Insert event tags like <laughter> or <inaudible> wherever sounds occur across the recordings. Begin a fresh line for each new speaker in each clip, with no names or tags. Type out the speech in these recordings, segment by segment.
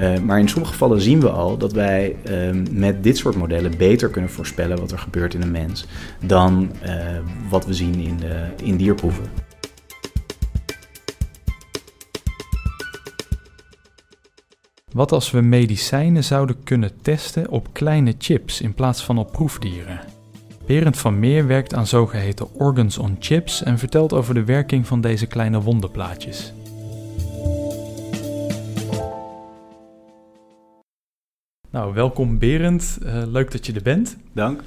Uh, maar in sommige gevallen zien we al dat wij uh, met dit soort modellen beter kunnen voorspellen wat er gebeurt in een mens dan uh, wat we zien in, de, in dierproeven.
Wat als we medicijnen zouden kunnen testen op kleine chips in plaats van op proefdieren? Berend van Meer werkt aan zogeheten organs on chips en vertelt over de werking van deze kleine wonderplaatjes. Nou, welkom Berend. Uh, leuk dat je er bent.
Dank.
Uh,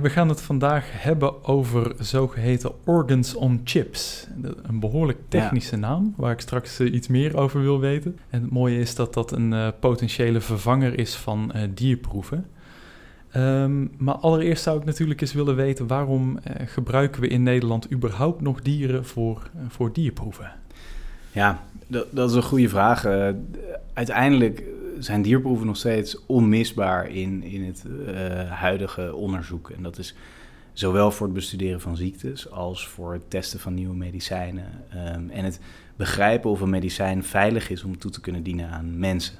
we gaan het vandaag hebben over zogeheten organs on chips. Een behoorlijk technische ja. naam, waar ik straks uh, iets meer over wil weten. En het mooie is dat dat een potentiële vervanger is van dierproeven. Um, maar allereerst zou ik natuurlijk eens willen weten... waarom gebruiken we in Nederland überhaupt nog dieren voor, voor dierproeven?
Ja, dat, dat is een goede vraag. uiteindelijk zijn dierproeven nog steeds onmisbaar in, in het uh, huidige onderzoek. En dat is zowel voor het bestuderen van ziektes als voor het testen van nieuwe medicijnen. Um, en het begrijpen of een medicijn veilig is om toe te kunnen dienen aan mensen.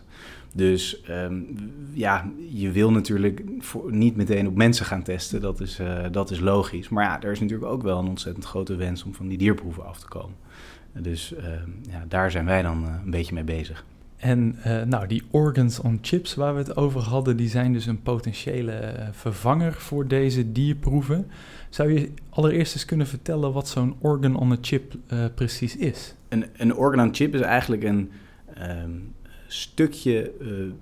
Dus um, ja, je wil natuurlijk niet meteen op mensen gaan testen, dat is, uh, dat is logisch. Maar ja, er is natuurlijk ook wel een ontzettend grote wens om van die dierproeven af te komen. Dus uh, ja, daar zijn wij dan uh, een beetje mee bezig.
En uh, nou, die organs on chips waar we het over hadden, die zijn dus een potentiële uh, vervanger voor deze dierproeven. Zou je allereerst eens kunnen vertellen wat zo'n organ on a chip uh, precies is?
Een, een organ on chip is eigenlijk een um, stukje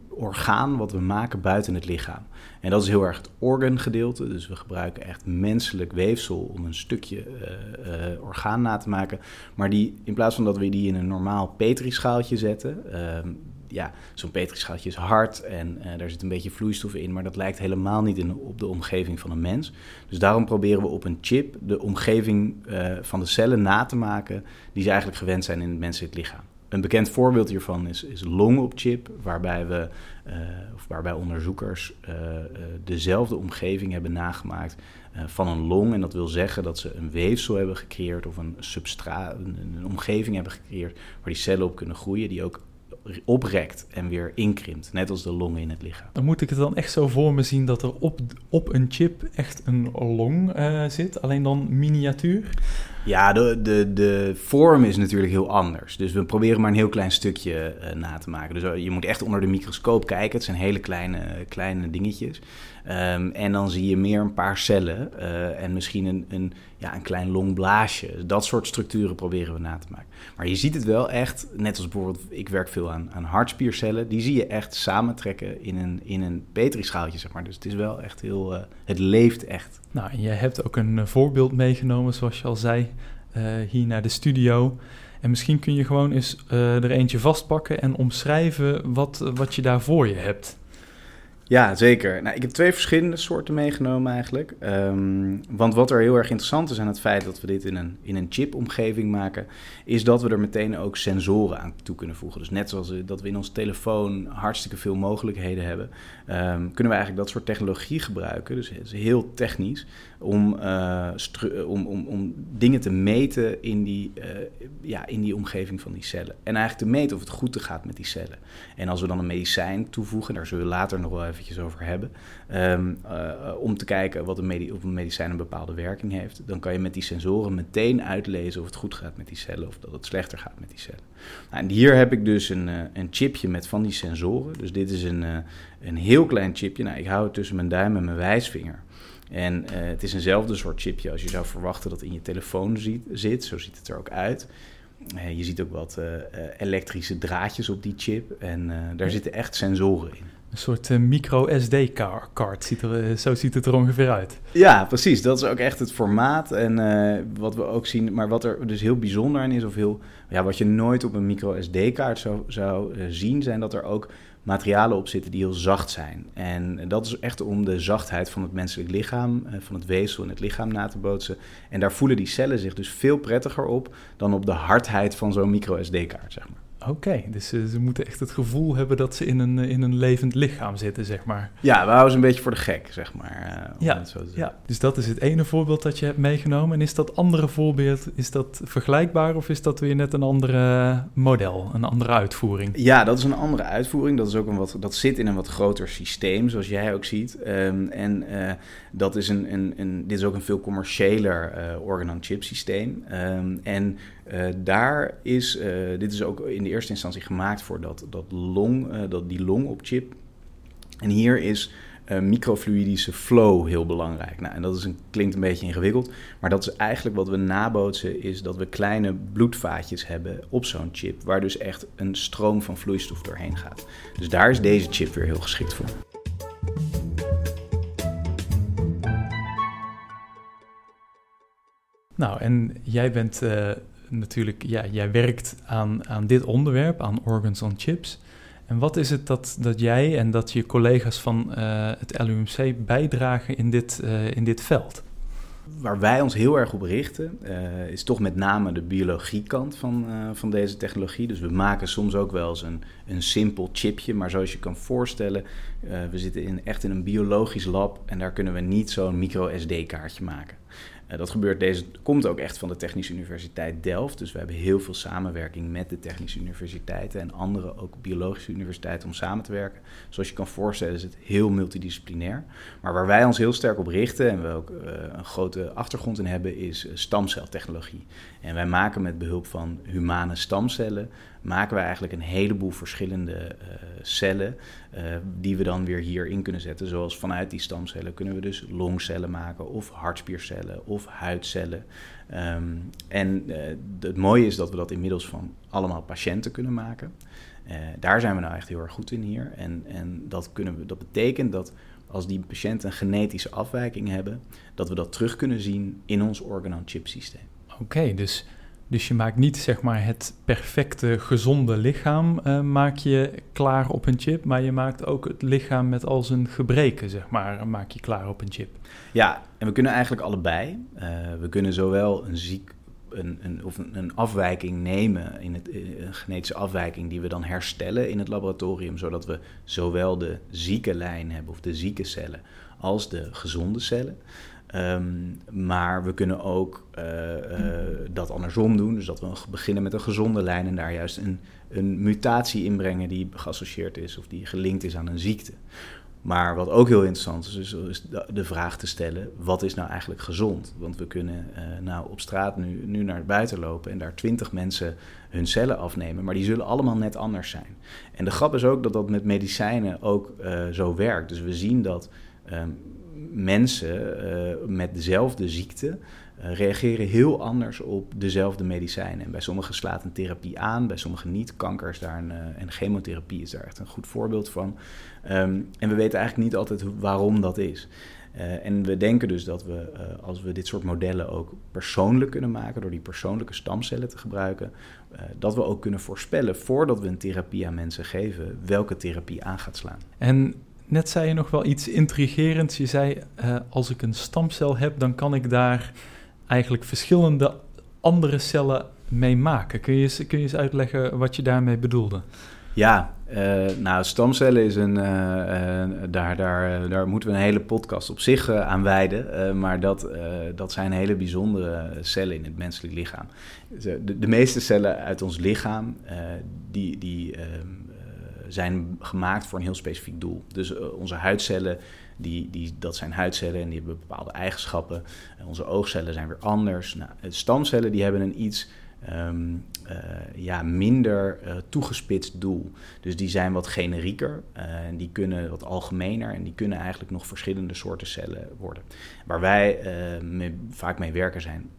orgaan wat we maken buiten het lichaam. En dat is heel erg het organ gedeelte. Dus we gebruiken echt menselijk weefsel om een stukje uh, uh, orgaan na te maken. Maar die, in plaats van dat we die in een normaal petrischaaltje zetten. Uh, ja, zo'n petrischaaltje is hard en daar zit een beetje vloeistof in. Maar dat lijkt helemaal niet in, op de omgeving van een mens. Dus daarom proberen we op een chip de omgeving van de cellen na te maken. die ze eigenlijk gewend zijn in het menselijk lichaam. Een bekend voorbeeld hiervan is, is long op chip, waarbij, we, uh, of waarbij onderzoekers uh, uh, dezelfde omgeving hebben nagemaakt van een long. En dat wil zeggen dat ze een weefsel hebben gecreëerd of een substraat, een, omgeving hebben gecreëerd waar die cellen op kunnen groeien, die ook oprekt en weer inkrimpt, net als de longen in het lichaam.
Dan moet ik het dan echt zo voor me zien dat er op, op een chip echt een long zit, alleen dan miniatuur?
Ja, de, de, de vorm is natuurlijk heel anders. Dus we proberen maar een heel klein stukje uh, na te maken. Dus je moet echt onder de microscoop kijken. Het zijn hele kleine, kleine dingetjes. Um, en dan zie je meer een paar cellen en misschien een, een, ja, een klein longblaasje. Dat soort structuren proberen we na te maken. Maar je ziet het wel echt, net als bijvoorbeeld, ik werk veel aan, aan hartspiercellen. Die zie je echt samentrekken in een, in een petrischaaltje, zeg maar. Dus het is wel echt heel, het leeft echt.
Nou, en jij hebt ook een voorbeeld meegenomen, zoals je al zei, uh, hier naar de studio. En misschien kun je gewoon eens er eentje vastpakken en omschrijven wat, wat je daar voor je hebt.
Ja, zeker. Nou, ik heb twee verschillende soorten meegenomen eigenlijk. Um, want wat er heel erg interessant is aan het feit dat we dit in een, in een chip-omgeving maken, is dat we er meteen ook sensoren aan toe kunnen voegen. Dus net zoals dat we in onze telefoon hartstikke veel mogelijkheden hebben, um, kunnen we eigenlijk dat soort technologie gebruiken. Dus het is heel technisch om, uh, om, om, om dingen te meten in die, uh, ja, in die omgeving van die cellen. En eigenlijk te meten of het goed gaat met die cellen. En als we dan een medicijn toevoegen, daar zullen we later nog wel eventjes over hebben, um, uh, om te kijken wat een of een medicijn een bepaalde werking heeft, dan kan je met die sensoren meteen uitlezen of het goed gaat met die cellen of dat het slechter gaat met die cellen. Nou, en hier heb ik dus een, een chipje met van die sensoren. Dus dit is een, een heel klein chipje. Nou, ik hou het tussen mijn duim en mijn wijsvinger. En uh, het is eenzelfde soort chipje als je zou verwachten dat in je telefoon ziet, zit. Zo ziet het er ook uit. Uh, je ziet ook wat uh, elektrische draadjes op die chip. En daar zitten echt sensoren in.
Een soort micro SD-kaart, ziet er, zo ziet het er ongeveer uit.
Ja, precies. Dat is ook echt het formaat. En wat we ook zien, maar wat er dus heel bijzonder aan is, of heel, ja, wat je nooit op een micro SD-kaart zou, zou zien, zijn dat er ook materialen op zitten die heel zacht zijn. En dat is echt om de zachtheid van het menselijk lichaam, van het weefsel in het lichaam na te bootsen. En daar voelen die cellen zich dus veel prettiger op dan op de hardheid van zo'n micro SD-kaart, zeg maar.
Oké, dus ze, ze moeten echt het gevoel hebben dat ze in een, in een levend lichaam zitten, zeg maar.
Ja, we houden ze een beetje voor de gek, zeg maar. Uh,
ja, ja, dus dat is het ene voorbeeld dat je hebt meegenomen. En is dat andere voorbeeld, is dat vergelijkbaar of is dat weer net een andere model, een andere uitvoering?
Ja, dat is een andere uitvoering. Dat, is ook een wat, dat zit in een wat groter systeem, zoals jij ook ziet. Um, en uh, dat is een, een, een, dit is ook een veel commerciëler uh, organ-on-chip systeem. Um, en uh, daar is, uh, dit is ook in de eerste instantie gemaakt voor dat, dat long, uh, dat, die long op chip. En hier is microfluidische flow heel belangrijk. Nou, en dat is een, klinkt een beetje ingewikkeld, maar dat is eigenlijk wat we nabootsen, is dat we kleine bloedvaatjes hebben op zo'n chip, waar dus echt een stroom van vloeistof doorheen gaat. Dus daar is deze chip weer heel geschikt voor.
Nou, en jij bent natuurlijk, ja, jij werkt aan, aan dit onderwerp, aan organs on chips. En wat is het dat, dat jij en dat je collega's van uh, het LUMC bijdragen in dit, uh, in dit veld?
Waar wij ons heel erg op richten, uh, is toch met name de biologiekant van, van deze technologie. Dus we maken soms ook wel eens een, een simpel chipje, maar zoals je kan voorstellen, we zitten in, echt in een biologisch lab en daar kunnen we niet zo'n micro-SD-kaartje maken. Uh, dat gebeurt deze, komt ook echt van de Technische Universiteit Delft. Dus we hebben heel veel samenwerking met de Technische Universiteiten en andere ook biologische universiteiten om samen te werken. Zoals je kan voorstellen is het heel multidisciplinair. Maar waar wij ons heel sterk op richten en we ook uh, een grote achtergrond in hebben, is stamceltechnologie. En wij maken met behulp van humane stamcellen maken we eigenlijk een heleboel verschillende uh, cellen uh, die we dan weer hierin kunnen zetten. Zoals vanuit die stamcellen kunnen we dus longcellen maken of hartspiercellen of huidcellen. Um, en uh, het mooie is dat we dat inmiddels van allemaal patiënten kunnen maken. daar zijn we nou echt heel erg goed in hier. En, en dat, kunnen we, dat betekent dat als die patiënten een genetische afwijking hebben, dat we dat terug kunnen zien in ons organ-on-chip systeem.
Oké, dus dus je maakt niet zeg maar het perfecte gezonde lichaam uh, maak je klaar op een chip, maar je maakt ook het lichaam met al zijn gebreken zeg maar maak je klaar op een chip.
Ja, en we kunnen eigenlijk allebei. Uh, we kunnen zowel een ziek een, een, of een, afwijking nemen, in het, een genetische afwijking die we dan herstellen in het laboratorium, zodat we zowel de zieke lijn hebben of de zieke cellen als de gezonde cellen. Um, maar we kunnen ook uh, uh, dat andersom doen. Dus dat we beginnen met een gezonde lijn en daar juist een, een mutatie inbrengen die geassocieerd is of die gelinkt is aan een ziekte. Maar wat ook heel interessant is, is de vraag te stellen: wat is nou eigenlijk gezond? Want we kunnen uh, nou op straat nu, nu naar buiten lopen en daar twintig mensen hun cellen afnemen, maar die zullen allemaal net anders zijn. En de grap is ook dat dat met medicijnen ook zo werkt. Dus we zien dat. Um, mensen uh, met dezelfde ziekte uh, reageren heel anders op dezelfde medicijnen. En bij sommigen slaat een therapie aan, bij sommigen niet. Kanker is daar een, uh, en chemotherapie is daar echt een goed voorbeeld van. Um, en we weten eigenlijk niet altijd waarom dat is. en we denken dus dat we, als we dit soort modellen ook persoonlijk kunnen maken, door die persoonlijke stamcellen te gebruiken, dat we ook kunnen voorspellen voordat we een therapie aan mensen geven, welke therapie aan gaat slaan.
En net zei je nog wel iets intrigerends. Je zei, uh, als ik een stamcel heb, dan kan ik daar eigenlijk verschillende andere cellen mee maken. Kun je eens, kun je eens uitleggen wat je daarmee bedoelde?
Ja, uh, nou, stamcellen is een. Uh, uh, daar, daar, daar moeten we een hele podcast op zich aan wijden. maar dat, dat zijn hele bijzondere cellen in het menselijk lichaam. De, de meeste cellen uit ons lichaam, die. die ehm, zijn gemaakt voor een heel specifiek doel. Dus uh, onze huidcellen, die, die, dat zijn huidcellen en die hebben bepaalde eigenschappen. Uh, onze oogcellen zijn weer anders. Nou, stamcellen die hebben een iets uh, ja, minder toegespitst doel. Dus die zijn wat generieker en die kunnen wat algemener en die kunnen eigenlijk nog verschillende soorten cellen worden. Waar wij vaak mee werken zijn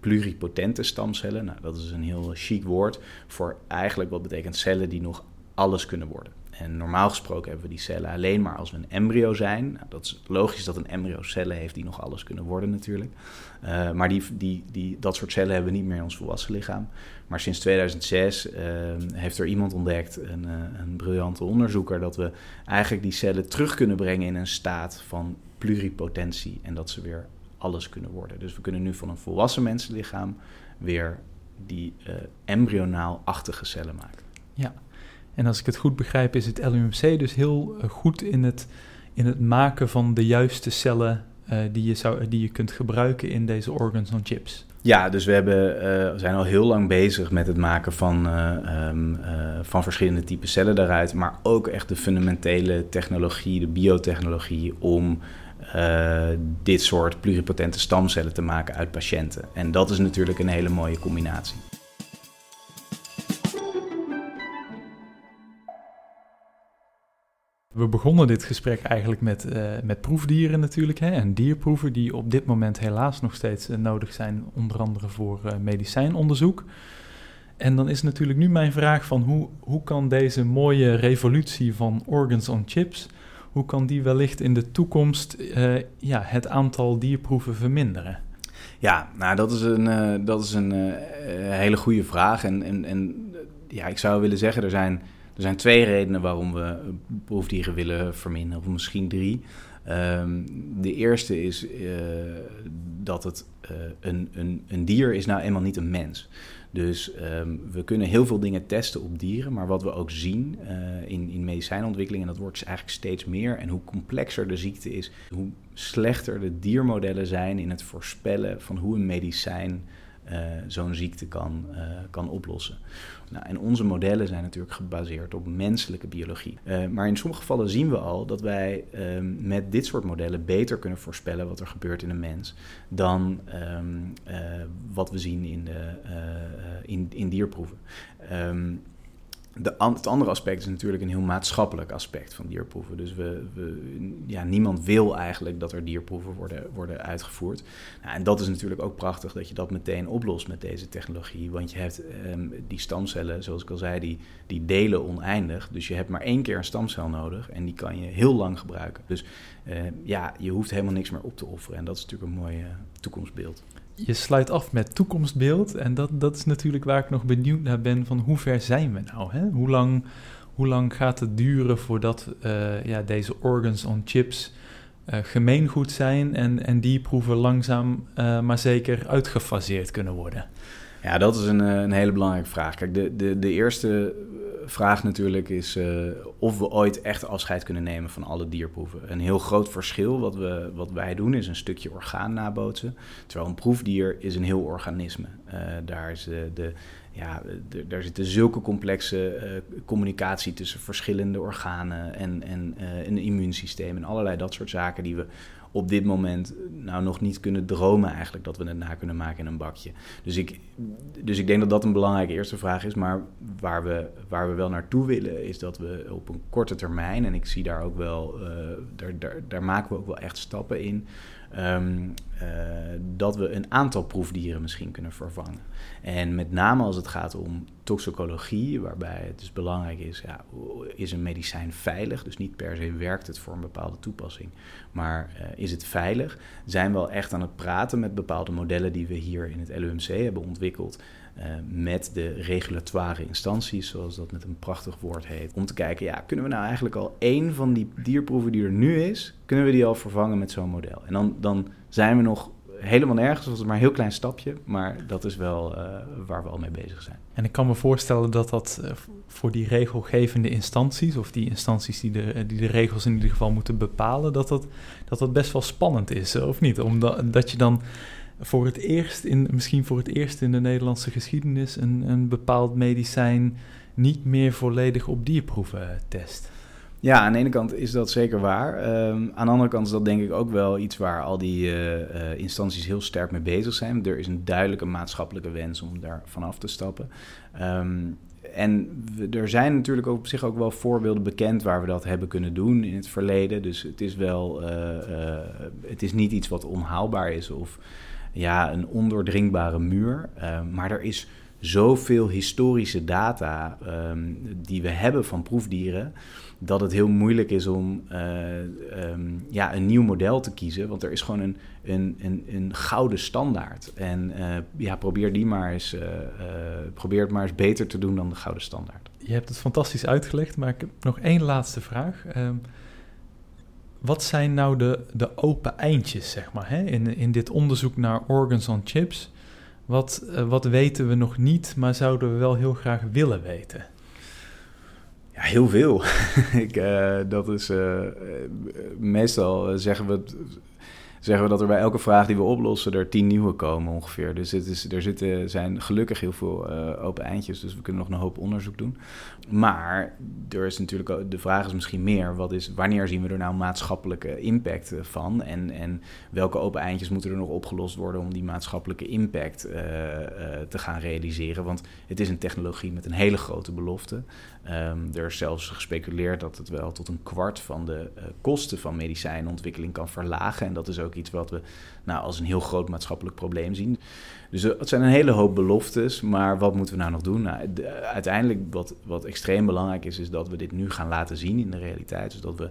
pluripotente stamcellen. Nou, dat is een heel chic woord voor eigenlijk wat betekent cellen die nog alles kunnen worden. En normaal gesproken hebben we die cellen alleen maar als we een embryo zijn. Nou, dat is logisch dat een embryo cellen heeft die nog alles kunnen worden natuurlijk. Uh, maar die, die, die, dat soort cellen hebben we niet meer in ons volwassen lichaam. Maar sinds 2006 uh, heeft er iemand ontdekt, een, uh, een briljante onderzoeker, dat we eigenlijk die cellen terug kunnen brengen in een staat van pluripotentie. En dat ze weer alles kunnen worden. Dus we kunnen nu van een volwassen mensenlichaam weer die embryonaal-achtige cellen maken.
Ja, en als ik het goed begrijp is het LUMC dus heel goed in het, in het maken van de juiste cellen die, je zou, die je kunt gebruiken in deze organs on chips.
Ja, dus we hebben, uh, zijn al heel lang bezig met het maken van, uh, van verschillende typen cellen daaruit. Maar ook echt de fundamentele technologie, de biotechnologie, om dit soort pluripotente stamcellen te maken uit patiënten. En dat is natuurlijk een hele mooie combinatie.
We begonnen dit gesprek eigenlijk met, uh, met proefdieren natuurlijk. Hè, en dierproeven die op dit moment helaas nog steeds uh, nodig zijn, onder andere voor uh, medicijnonderzoek. En dan is natuurlijk nu mijn vraag van hoe, hoe kan deze mooie revolutie van organs on chips, hoe kan die wellicht in de toekomst ja, het aantal dierproeven verminderen?
Ja, nou dat is een, dat is een hele goede vraag. En, en, en ja, ik zou willen zeggen, er zijn er zijn twee redenen waarom we proefdieren willen verminderen, of misschien drie. Um, de eerste is uh, dat het uh, een, een, een dier is nou eenmaal niet een mens. Dus um, we kunnen heel veel dingen testen op dieren, maar wat we ook zien uh, in, in medicijnontwikkeling, en dat wordt eigenlijk steeds meer, en hoe complexer de ziekte is, hoe slechter de diermodellen zijn in het voorspellen van hoe een medicijn zo'n ziekte kan, kan oplossen. Nou, en onze modellen zijn natuurlijk gebaseerd op menselijke biologie. Uh, maar in sommige gevallen zien we al dat wij um, met dit soort modellen beter kunnen voorspellen wat er gebeurt in een mens dan um, wat we zien in, de, in, in dierproeven. Um, de, het andere aspect is natuurlijk een heel maatschappelijk aspect van dierproeven. Dus we, we, ja, niemand wil eigenlijk dat er dierproeven worden, worden uitgevoerd. Nou, en dat is natuurlijk ook prachtig dat je dat meteen oplost met deze technologie. Want je hebt um, die stamcellen, zoals ik al zei, die, die delen oneindig. Dus je hebt maar één keer een stamcel nodig en die kan je heel lang gebruiken. Dus uh, ja, je hoeft helemaal niks meer op te offeren. En dat is natuurlijk een mooi uh, toekomstbeeld
je sluit af met toekomstbeeld. En dat, dat is natuurlijk waar ik nog benieuwd naar ben: van hoe ver zijn we nou? Hè? Hoe, lang, hoe lang gaat het duren voordat uh, ja, deze organs on chips uh, gemeengoed zijn en, en die proeven langzaam uh, maar zeker uitgefaseerd kunnen worden?
Ja, dat is een, een hele belangrijke vraag. Kijk, de, de, de eerste vraag natuurlijk is uh, of we ooit echt afscheid kunnen nemen van alle dierproeven. Een heel groot verschil wat, we, wat wij doen is een stukje orgaan nabootsen. Terwijl een proefdier is een heel organisme. Uh, daar, is de, ja, de, daar zitten zulke complexe uh, communicatie tussen verschillende organen en, en een immuunsysteem en allerlei dat soort zaken die we op dit moment nou nog niet kunnen dromen eigenlijk dat we het na kunnen maken in een bakje. Dus ik, dus ik denk dat dat een belangrijke eerste vraag is. Maar waar we, waar we wel naartoe willen is dat we op een korte termijn, en ik zie daar ook wel, uh, daar, daar, daar maken we ook wel echt stappen in. Um, uh, dat we een aantal proefdieren misschien kunnen vervangen. En met name als het gaat om toxicologie, waarbij het dus belangrijk is, ja, is een medicijn veilig? Dus niet per se werkt het voor een bepaalde toepassing, maar uh, is het veilig? Zijn we al echt aan het praten met bepaalde modellen die we hier in het LUMC hebben ontwikkeld, met de regulatoire instanties, zoals dat met een prachtig woord heet, om te kijken, ja, kunnen we nou eigenlijk al één van die dierproeven die er nu is, kunnen we die al vervangen met zo'n model? En dan, dan zijn we nog helemaal nergens, dat is maar een heel klein stapje, maar dat is wel uh, waar we al mee bezig zijn.
En ik kan me voorstellen dat dat uh, voor die regelgevende instanties, of die instanties die de, die de regels in ieder geval moeten bepalen, dat dat, dat, dat best wel spannend is, of niet? Omdat dat je dan voor het eerst, in, misschien voor het eerst in de Nederlandse geschiedenis, een, een bepaald medicijn niet meer volledig op dierproeven test.
Ja, aan de ene kant is dat zeker waar. Um, aan de andere kant is dat denk ik ook wel iets waar al die uh, uh, instanties heel sterk mee bezig zijn. Er is een duidelijke maatschappelijke wens om daar vanaf te stappen. Um, en er zijn natuurlijk op zich ook wel voorbeelden bekend waar we dat hebben kunnen doen in het verleden. Dus het is wel, uh, het is niet iets wat onhaalbaar is of ja, een ondoordringbare muur. maar er is zoveel historische data um, die we hebben van proefdieren dat het heel moeilijk is om uh, um, ja, een nieuw model te kiezen. Want er is gewoon een, een, een, een gouden standaard. En uh, ja, probeer die maar eens, uh, probeer het maar eens beter te doen dan de gouden standaard.
Je hebt het fantastisch uitgelegd, maar ik heb nog één laatste vraag. Wat zijn nou de, de open eindjes, zeg maar, hè? In, in dit onderzoek naar organs on chips? Wat, wat weten we nog niet, maar zouden we wel heel graag willen weten?
Ja, heel veel. <laughs> ik, uh, dat is, uh, meestal zeggen we zeggen we dat er bij elke vraag die we oplossen er tien nieuwe komen ongeveer. Dus het is, er zitten, zijn gelukkig heel veel uh, open eindjes, dus we kunnen nog een hoop onderzoek doen. Maar er is natuurlijk de vraag is misschien meer, wat is, wanneer zien we er nou maatschappelijke impact van? En, en welke open eindjes moeten er nog opgelost worden om die maatschappelijke impact uh, te gaan realiseren? Want het is een technologie met een hele grote belofte. Um, er is zelfs gespeculeerd dat het wel tot een kwart van de uh, kosten van medicijnontwikkeling kan verlagen. En dat is ook iets wat we nou, als een heel groot maatschappelijk probleem zien. Dus uh, het zijn een hele hoop beloftes, maar wat moeten we nou nog doen? Nou, de, uiteindelijk wat, wat extreem belangrijk is, is dat we dit nu gaan laten zien in de realiteit. Dus dat we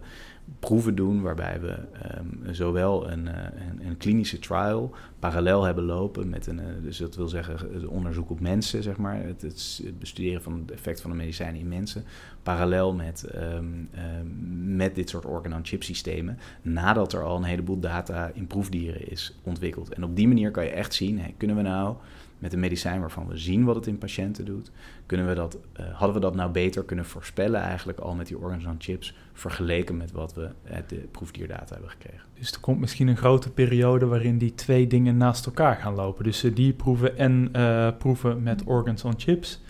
proeven doen waarbij we um, zowel een, uh, een, een, klinische trial parallel hebben lopen met een, uh, dus dat wil zeggen het onderzoek op mensen, zeg maar, het, het, bestuderen van het effect van de medicijnen in mensen, parallel met, um, um, met dit soort organ-on-chip systemen, nadat er al een heleboel data in proefdieren is ontwikkeld. En op die manier kan je echt zien, hey, kunnen we nou met een medicijn waarvan we zien wat het in patiënten doet, kunnen we dat, uh, hadden we dat nou beter kunnen voorspellen eigenlijk al met die organs on chips vergeleken met wat we uit de proefdierdata hebben gekregen.
Dus er komt misschien een grote periode waarin die twee dingen naast elkaar gaan lopen. Dus uh, die proeven en uh, proeven met organs on chips.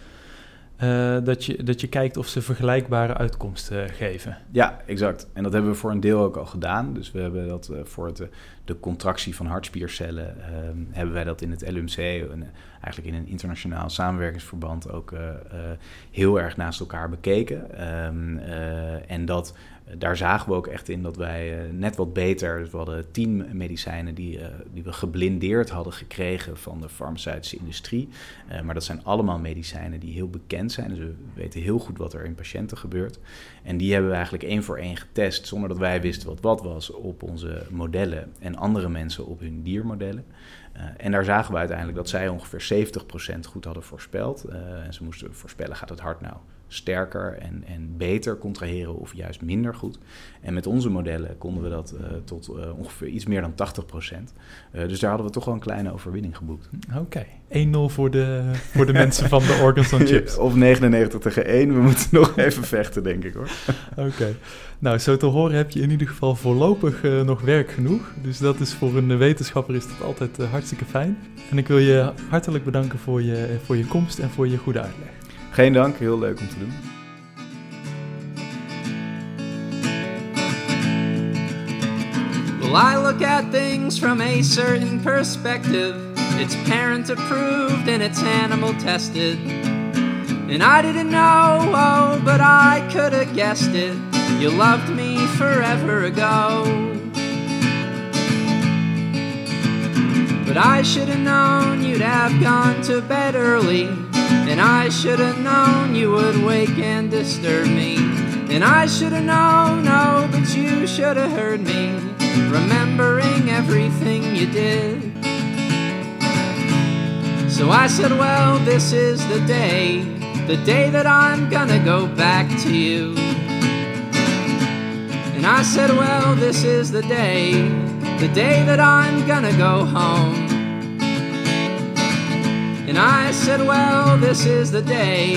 Uh, dat, je, dat je kijkt of ze vergelijkbare uitkomsten geven.
Ja, exact. En dat hebben we voor een deel ook al gedaan. Dus we hebben dat uh, voor de contractie van hartspiercellen... Uh, hebben wij dat in het LUMC, een, eigenlijk in een internationaal samenwerkingsverband... ook heel erg naast elkaar bekeken. Um, en dat daar zagen we ook echt in dat wij uh, net wat beter. Dus we hadden tien medicijnen die, uh, die we geblindeerd hadden gekregen van de farmaceutische industrie. Uh, maar dat zijn allemaal medicijnen die heel bekend zijn. Dus we weten heel goed wat er in patiënten gebeurt. En die hebben we eigenlijk één voor één getest, zonder dat wij wisten wat wat was, op onze modellen en andere mensen op hun diermodellen. en daar zagen we uiteindelijk dat zij ongeveer 70% goed hadden voorspeld. en ze moesten voorspellen, gaat het hart nou sterker en, en beter contraheren of juist minder goed. En met onze modellen konden we dat uh, tot uh, ongeveer iets meer dan 80 procent. Uh, dus daar hadden we toch wel een kleine overwinning geboekt.
Oké, okay. 1-0 voor de, voor de mensen van de Organs on <laughs> Chips.
of 99 tegen 1, we moeten nog even vechten denk ik hoor.
Oké, okay. nou zo te horen heb je in ieder geval voorlopig nog werk genoeg. Dus dat is voor een wetenschapper is dat altijd hartstikke fijn. En ik wil je hartelijk bedanken voor je, voor je komst en voor je goede uitleg.
Geen dank, heel leuk om te doen.
Well, I look at things from a certain perspective. It's parent approved and it's animal tested. And I didn't know, oh, but I could have guessed it. You loved me forever ago. But I should have known you'd have gone to bed early. And I should have known you would wake and disturb me. And I should have known, no, but you should have heard me, remembering everything you did. So I said, well, this is the day, the day that I'm gonna go back to you. And I said, well, this is the day, the day that I'm gonna go home. And I said, Well, this is the day,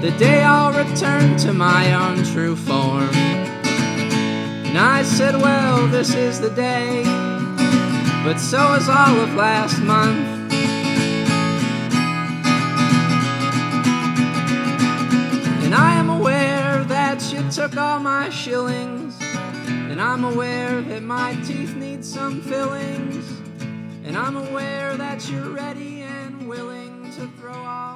the day I'll return to my own true form. And I said, Well, this is the day, but so is all of last month. And I am aware that you took all my shillings, and I'm aware that my teeth need some fillings, and I'm aware that you're ready willing to throw off.